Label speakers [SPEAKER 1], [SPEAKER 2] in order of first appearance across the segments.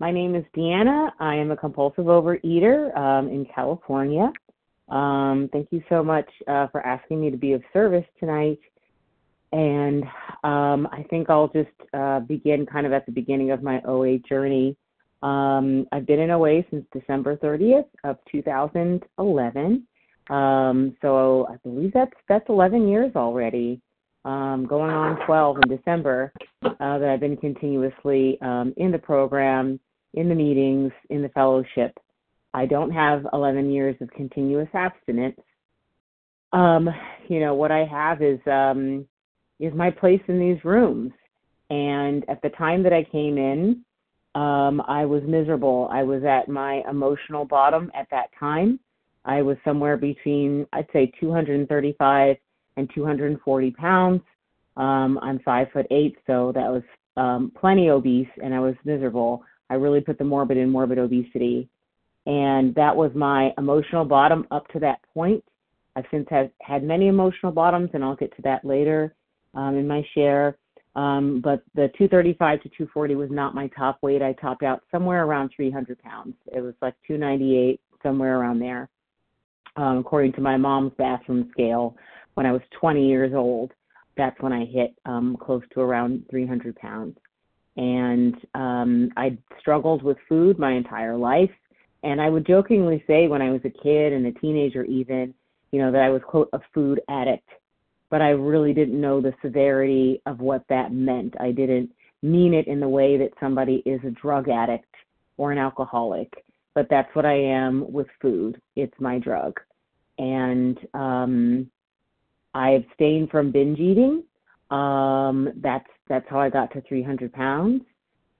[SPEAKER 1] My name is Deanna. I am a compulsive overeater um, in California. Um, thank you so much uh, for asking me to be of service tonight. And um, I think I'll just uh, begin kind of at the beginning of my OA journey. Um, I've been in OA since December 30th of 2011. Um, so I believe that's that's 11 years already, um, going on 12 in December uh, that I've been continuously um, in the program, in the meetings, in the fellowship. I don't have 11 years of continuous abstinence. Um, you know what I have is um, is my place in these rooms. And at the time that I came in, um, I was miserable. I was at my emotional bottom at that time. I was somewhere between, I'd say, 235 and 240 pounds. Um, I'm five foot eight, so that was um, plenty obese, and I was miserable. I really put the morbid in morbid obesity, and that was my emotional bottom up to that point. I've since had had many emotional bottoms, and I'll get to that later um, in my share. Um, but the 235 to 240 was not my top weight. I topped out somewhere around 300 pounds. It was like 298, somewhere around there, um, according to my mom's bathroom scale. When I was 20 years old, that's when I hit um, close to around 300 pounds. And um, I struggled with food my entire life. And I would jokingly say when I was a kid and a teenager, even, you know, that I was, quote, a food addict but I really didn't know the severity of what that meant. I didn't mean it in the way that somebody is a drug addict or an alcoholic, but that's what I am with food. It's my drug. And um, I abstain from binge eating. Um, that's that's how I got to 300 pounds.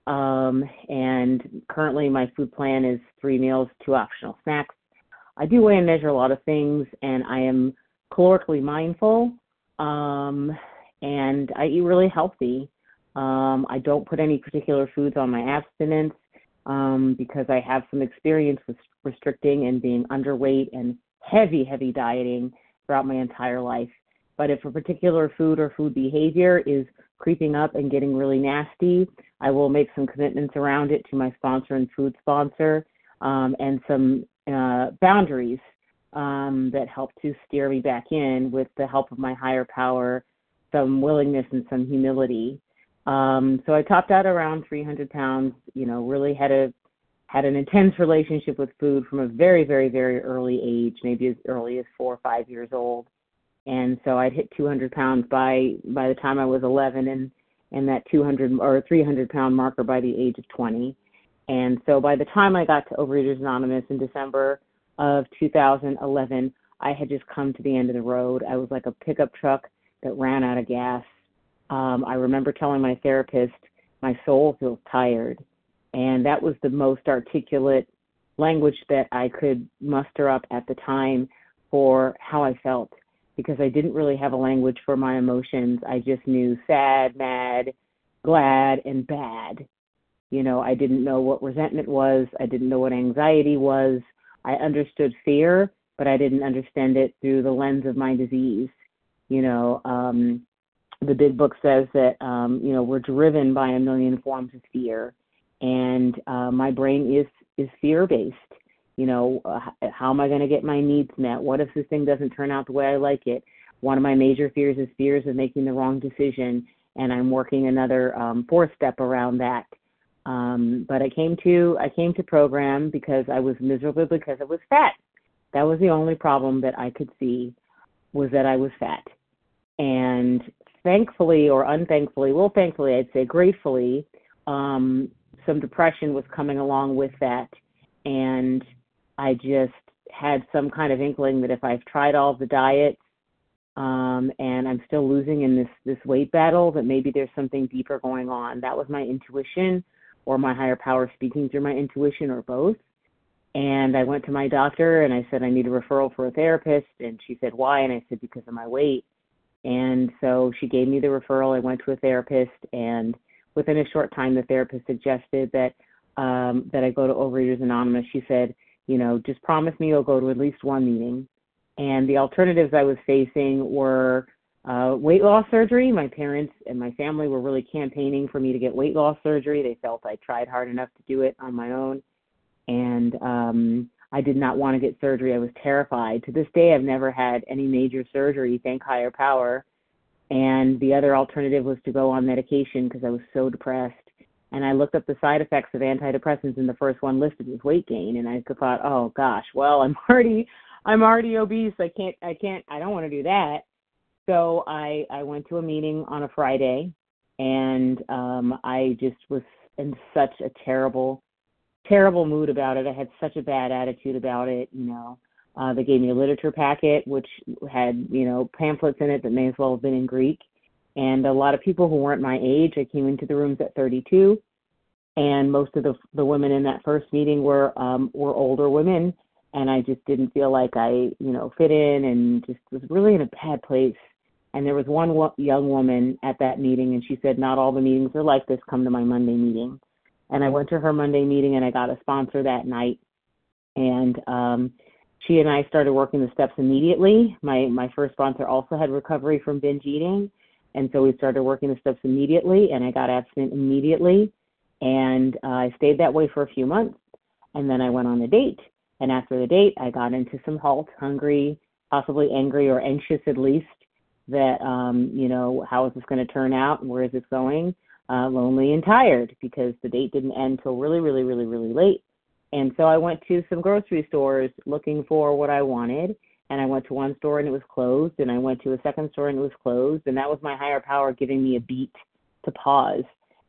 [SPEAKER 1] Um, and currently, my food plan is three meals, two optional snacks. I do weigh and measure a lot of things, and I am calorically mindful um, and I eat really healthy. Um, I don't put any particular foods on my abstinence um, because I have some experience with restricting and being underweight and heavy, heavy dieting throughout my entire life. But if a particular food or food behavior is creeping up and getting really nasty, I will make some commitments around it to my sponsor and food sponsor um, and some uh, boundaries um, that help to steer me back in with the help of my higher power, some willingness and some humility. Um, so I topped out around 300 pounds. You know, really had a had an intense relationship with food from a very, very, very early age, maybe as early as four or five years old. And so I'd hit 200 pounds by by the time I was 11, and and that 200 or 300 pound marker by the age of 20. And so by the time I got to Overeaters Anonymous in December of 2011, I had just come to the end of the road. I was like a pickup truck that ran out of gas. Um, I remember telling my therapist, my soul feels tired. And that was the most articulate language that I could muster up at the time for how I felt because I didn't really have a language for my emotions. I just knew sad, mad, glad, and bad. You know, I didn't know what resentment was. I didn't know what anxiety was. I understood fear, but I didn't understand it through the lens of my disease. You know, um, the big book says that um, you know we're driven by a million forms of fear, and uh, my brain is is fear based. You know, uh, how am I going to get my needs met? What if this thing doesn't turn out the way I like it? One of my major fears is fears of making the wrong decision, and I'm working another um, fourth step around that um, but I came to I came to program because I was miserable because I was fat. That was the only problem that I could see was that I was fat. And thankfully or unthankfully, well thankfully I'd say gratefully, um, some depression was coming along with that and I just had some kind of inkling that if I've tried all the diets um, and I'm still losing in this this weight battle, that maybe there's something deeper going on. That was my intuition or my higher power speaking through my intuition or both. And I went to my doctor and I said, I need a referral for a therapist. And she said, Why? And I said, Because of my weight. And so she gave me the referral. I went to a therapist, and within a short time, the therapist suggested that um, that I go to Overeaters Anonymous. She said, you know, just promise me you'll go to at least one meeting. And the alternatives I was facing were uh, weight loss surgery. My parents and my family were really campaigning for me to get weight loss surgery. They felt I tried hard enough to do it on my own, and um, I did not want to get surgery. I was terrified. To this day, I've never had any major surgery, thank higher power. And the other alternative was to go on medication because I was so depressed. And I looked up the side effects of antidepressants, and the first one listed was weight gain. And I thought, oh gosh, well, I'm already, I'm already obese. I can't, I can't, I don't want to do that. So I, I went to a meeting on a Friday, and um, I just was in such a terrible terrible mood about it. I had such a bad attitude about it. You know, uh, they gave me a literature packet which had you know pamphlets in it that may as well have been in Greek, and a lot of people who weren't my age. I came into the rooms at 32, and most of the the women in that first meeting were um, were older women, and I just didn't feel like I you know fit in, and just was really in a bad place. And there was one young woman at that meeting, and she said, "Not all the meetings are like this. Come to my Monday meeting." and I went to her Monday meeting and I got a sponsor that night. And um, she and I started working the steps immediately. My my first sponsor also had recovery from binge eating, and so we started working the steps immediately. And I got abstinent immediately, and uh, I stayed that way for a few months. And then I went on a date. And after the date, I got into some halt, hungry, possibly angry or anxious at least. That um, you know, how is this going to turn out? Where is this going? uh, lonely and tired because the date didn't end till really, really, really, really late. And so I went to some grocery stores looking for what I wanted. And I went to one store and it was closed. And I went to a second store and it was closed. And that was my higher power giving me a beat to pause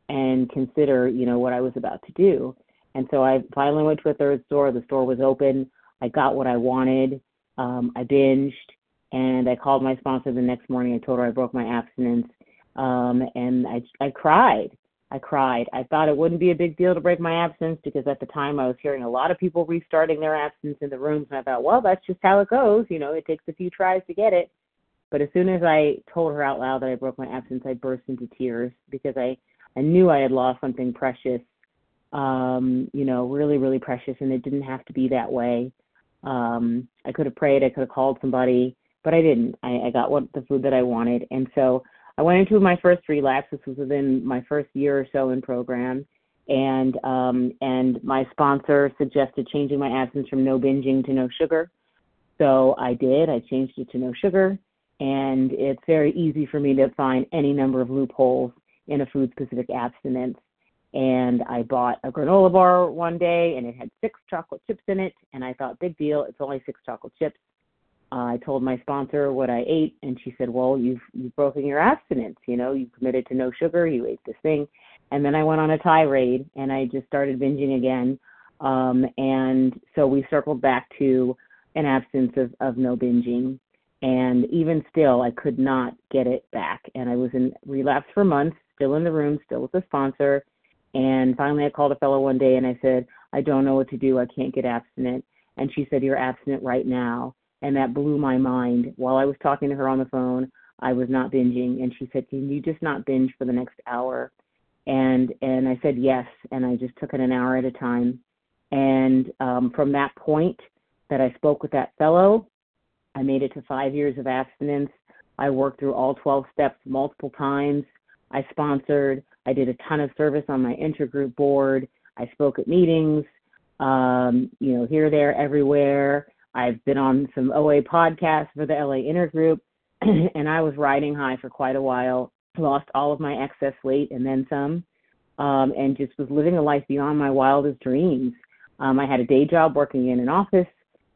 [SPEAKER 1] and consider, you know, what I was about to do. And so I finally went to a third store. The store was open. I got what I wanted. Um, I binged and I called my sponsor the next morning. I told her I broke my abstinence um, and I, I cried. I cried. I thought it wouldn't be a big deal to break my absence because at the time I was hearing a lot of people restarting their absence in the rooms, and I thought, well, that's just how it goes. You know, it takes a few tries to get it. But as soon as I told her out loud that I broke my absence, I burst into tears because I I knew I had lost something precious, um, you know, really really precious, and it didn't have to be that way. Um, I could have prayed, I could have called somebody, but I didn't. I, I got what the food that I wanted, and so I went into my first relapse. This was within my first year or so in program, and um, and my sponsor suggested changing my absence from no binging to no sugar. So I did. I changed it to no sugar, and it's very easy for me to find any number of loopholes in a food-specific abstinence. And I bought a granola bar one day, and it had six chocolate chips in it, and I thought, big deal, it's only six chocolate chips. I told my sponsor what I ate, and she said, "Well, you've you've broken your abstinence. You know, you committed to no sugar. You ate this thing." And then I went on a tirade, and I just started binging again. Um, and so we circled back to an absence of of no binging, and even still, I could not get it back. And I was in relapse for months, still in the room, still with the sponsor. And finally, I called a fellow one day, and I said, "I don't know what to do. I can't get abstinent." And she said, "You're abstinent right now." And that blew my mind. While I was talking to her on the phone, I was not binging, and she said, "Can you just not binge for the next hour?" And and I said yes, and I just took it an hour at a time. And um, from that point that I spoke with that fellow, I made it to five years of abstinence. I worked through all 12 steps multiple times. I sponsored. I did a ton of service on my intergroup board. I spoke at meetings, um, you know, here, there, everywhere. I've been on some OA podcasts for the LA Intergroup, and I was riding high for quite a while. Lost all of my excess weight and then some, um, and just was living a life beyond my wildest dreams. Um, I had a day job working in an office,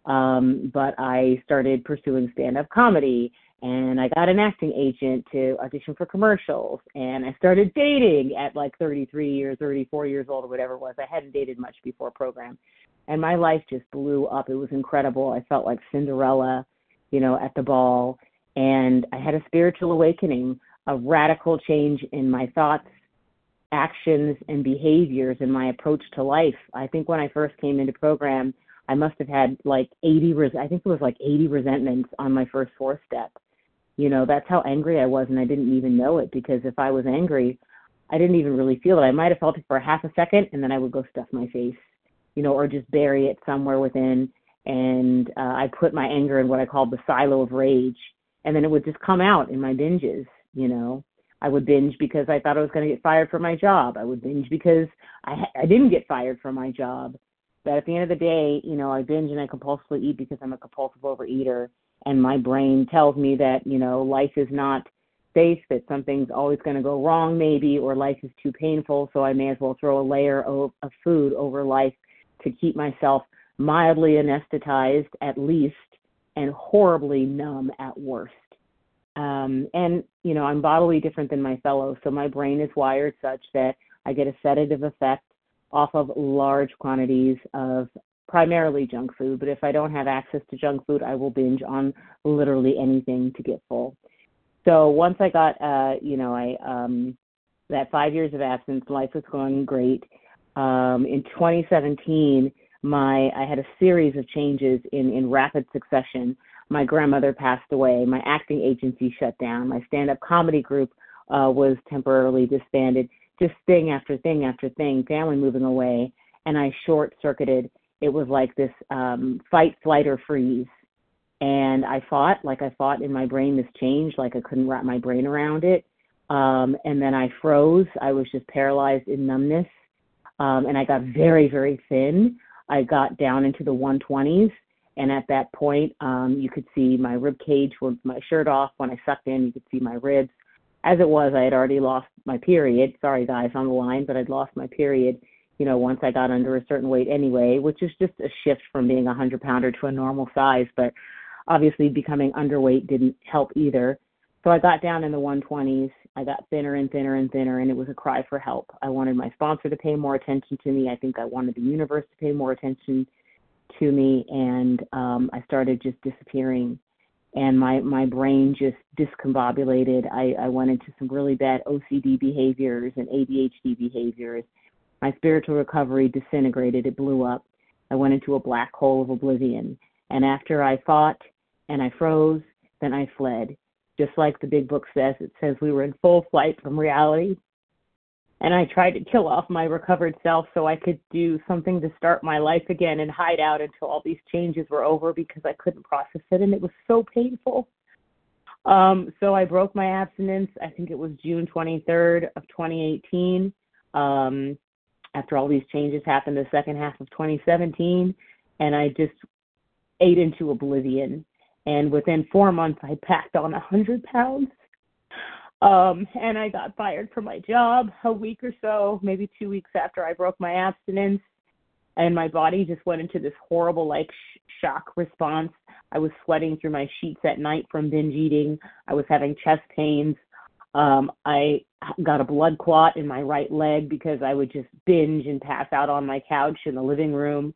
[SPEAKER 1] um, but I started pursuing stand-up comedy, and I got an acting agent to audition for commercials, and I started dating at like 33 or 34 years old or whatever it was. I hadn't dated much before program, and my life just blew up. It was incredible. I felt like Cinderella, you know, at the ball, and I had a spiritual awakening, a radical change in my thoughts, actions, and behaviors and my approach to life. I think when I first came into program, I must have had like 80 res- I think it was like 80 resentments on my first four step. You know, that's how angry I was and I didn't even know it because if I was angry, I didn't even really feel it. I might have felt it for half a second and then I would go stuff my face you know, or just bury it somewhere within. And uh, I put my anger in what I call the silo of rage. and then it would just come out in my binges, you know. I would binge because I thought I was going to get fired from my job. I would binge because I I didn't get fired from my job. But at the end of the day, you know, I binge and I compulsively eat because I'm a compulsive overeater and my brain tells me that, you know, life is not safe, that something's always going to go wrong maybe or life is too painful, so I may as well throw a layer of, of food over life to keep myself mildly anesthetized at least and horribly numb at worst. Um, and, you know, I'm bodily different than my fellows, so my brain is wired such that I get a sedative effect off of large quantities of primarily junk food. But if I don't have access to junk food, I will binge on literally anything to get full. So once I got, uh, you know, I um, that five years of absence, life was going great. Um, in 2017, my I had a series of changes in in rapid succession. My grandmother passed away. My acting agency shut down. My stand-up comedy group uh, was temporarily disbanded. Just thing after thing after thing. Family moving away, and I short-circuited. It was like this um, fight, flight, or freeze. And I fought, like I fought in my brain, this change, like I couldn't wrap my brain around it. Um, and then I froze. I was just paralyzed in numbness. Um, and I got very, very thin. I got down into the 120s, and at that point, um, you could see my rib cage with my shirt off. When I sucked in, you could see my ribs. As it was, I had already lost my period. Sorry, guys, on the line, but I'd lost my period. You know, once I got under a certain weight anyway, which is just a shift from being a 100 pounder to a normal size. But obviously, becoming underweight didn't help either. So I got down in the 120s. I got thinner and thinner and thinner, and it was a cry for help. I wanted my sponsor to pay more attention to me. I think I wanted the universe to pay more attention to me, and um, I started just disappearing. And my my brain just discombobulated. I, I went into some really bad OCD behaviors and ADHD behaviors. My spiritual recovery disintegrated. It blew up. I went into a black hole of oblivion. And after I fought and I froze, then I fled just like the big book says, it says we were in full flight from reality. And I tried to kill off my recovered self so I could do something to start my life again and hide out until all these changes were over because I couldn't process it and it was so painful. Um, so I broke my abstinence. I think it was June 23rd of 2018. Um, after all these changes happened, the second half of 2017, and I just ate into oblivion and within four months I packed on a hundred pounds. Um, and I got fired from my job a week or so, maybe two weeks after I broke my abstinence. And my body just went into this horrible, like, sh- shock response. I was sweating through my sheets at night from binge eating. I was having chest pains. Um, I got a blood clot in my right leg because I would just binge and pass out on my couch in the living room.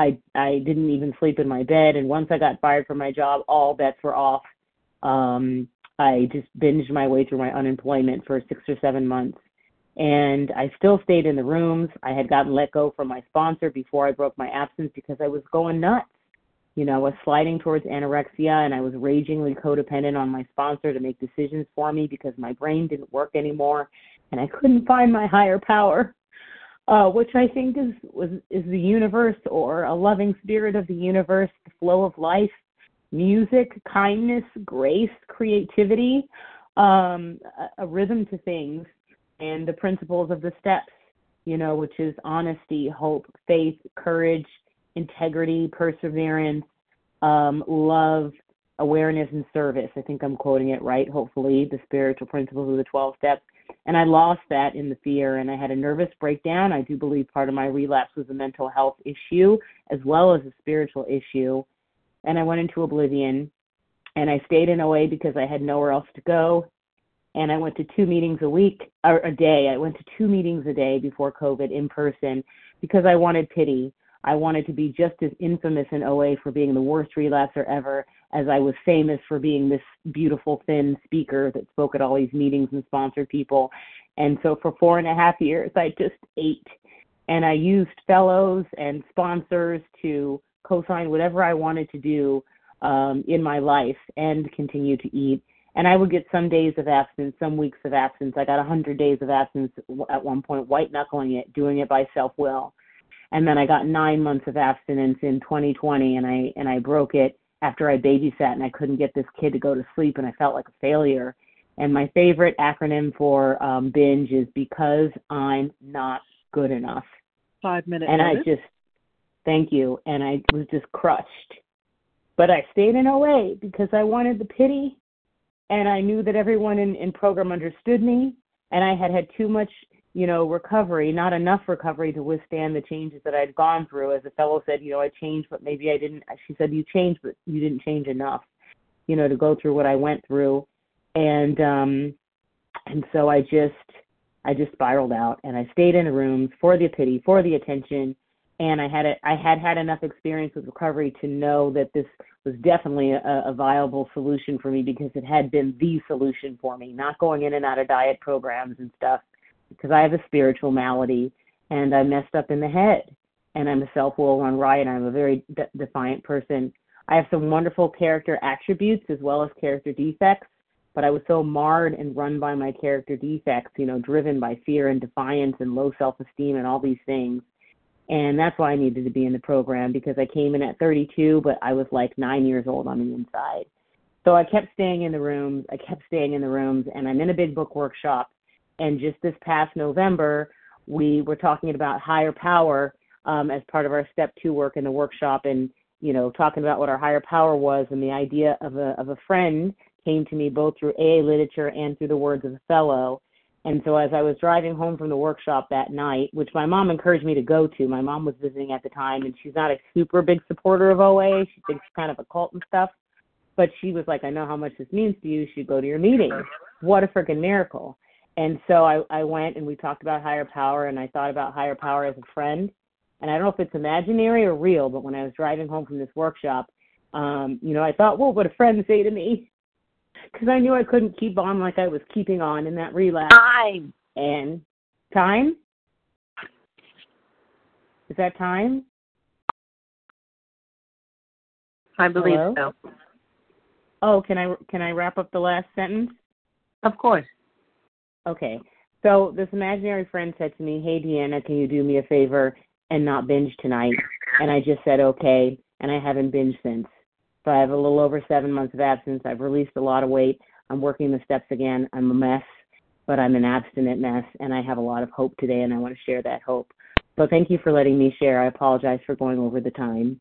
[SPEAKER 1] I I didn't even sleep in my bed, and once I got fired from my job, all bets were off. Um, I just binged my way through my unemployment for six or seven months, and I still stayed in the rooms. I had gotten let go from my sponsor before I broke my absence because I was going nuts. You know, I was sliding towards anorexia, and I was ragingly codependent on my sponsor to make decisions for me because my brain didn't work anymore, and I couldn't find my higher power uh, which I think is was is the universe or a loving spirit of the universe, the flow of life, music, kindness, grace, creativity, um, a, a rhythm to things, and the principles of the steps. You know, which is honesty, hope, faith, courage, integrity, perseverance, um, love, awareness, and service. I think I'm quoting it right. Hopefully, the spiritual principles of the 12 steps and I lost that in the fear and I had a nervous breakdown. I do believe part of my relapse was a mental health issue as well as a spiritual issue. And I went into oblivion and I stayed in OA because I had nowhere else to go. And I went to two meetings a week or a day. I went to two meetings a day before COVID in person because I wanted pity. I wanted to be just as infamous in OA for being the worst relapser ever as I was famous for being this beautiful, thin speaker that spoke at all these meetings and sponsored people. And so for four and a half years, I just ate. And I used fellows and sponsors to co sign whatever I wanted to do um, in my life and continue to eat. And I would get some days of absence, some weeks of absence. I got 100 days of absence at one point, white knuckling it, doing it by self will. And then I got nine months of abstinence in 2020, and I and I broke it after I babysat and I couldn't get this kid to go to sleep and I felt like a failure. And my favorite acronym for um, binge is because I'm not good enough.
[SPEAKER 2] Five minutes.
[SPEAKER 1] And
[SPEAKER 2] minute.
[SPEAKER 1] I just, thank you. And I was just crushed. But I stayed in OA because I wanted the pity and I knew that everyone in, in program understood me and I had had too much you know, recovery, not enough recovery to withstand the changes that I'd gone through. As a fellow said, you know, I changed, but maybe I didn't. She said, you changed, but you didn't change enough, you know, to go through what I went through. And, um, and so I just, I just spiraled out and I stayed in rooms for the pity, for the attention. And I had a, I had had enough experience with recovery to know that this was definitely a, a viable solution for me because it had been the solution for me, not going in and out of diet programs and stuff because I have a spiritual malady and I messed up in the head and I'm a self-will run riot. I'm a very de- defiant person. I have some wonderful character attributes as well as character defects, but I was so marred and run by my character defects, you know, driven by fear and defiance and low self-esteem and all these things. And that's why I needed to be in the program because I came in at 32, but I was like nine years old on the inside. So I kept staying in the rooms. I kept staying in the rooms, and I'm in a big book workshop and just this past November, we were talking about higher power um, as part of our step two work in the workshop, and you know, talking about what our higher power was, and the idea of a of a friend came to me both through AA literature and through the words of a fellow. And so as I was driving home from the workshop that night, which my mom encouraged me to go to, my mom was visiting at the time, and she's not a super big supporter of OA. She thinks it's kind of a cult and stuff. But she was like, I know how much this means to you. You should go to your meeting. What a freaking miracle. And so I, I went and we talked about higher power and I thought about higher power as a friend. And I don't know if it's imaginary or real, but when I was driving home from this workshop, um, you know, I thought, well, what a friend say to me? Because I knew I couldn't keep on like I was keeping on in that relapse.
[SPEAKER 2] Time.
[SPEAKER 1] And time? Is that time?
[SPEAKER 2] I believe
[SPEAKER 1] Hello?
[SPEAKER 2] so.
[SPEAKER 1] Oh, can I can I wrap up the last sentence?
[SPEAKER 2] Of course.
[SPEAKER 1] Okay. So this imaginary friend said to me, Hey, Deanna, can you do me a favor and not binge tonight? And I just said, okay. And I haven't binged since. So I have a little over seven months of absence. I've released a lot of weight. I'm working the steps again. I'm a mess, but I'm an abstinent mess. And I have a lot of hope today, and I want to share that hope. So thank you for letting me share. I apologize for going over the time.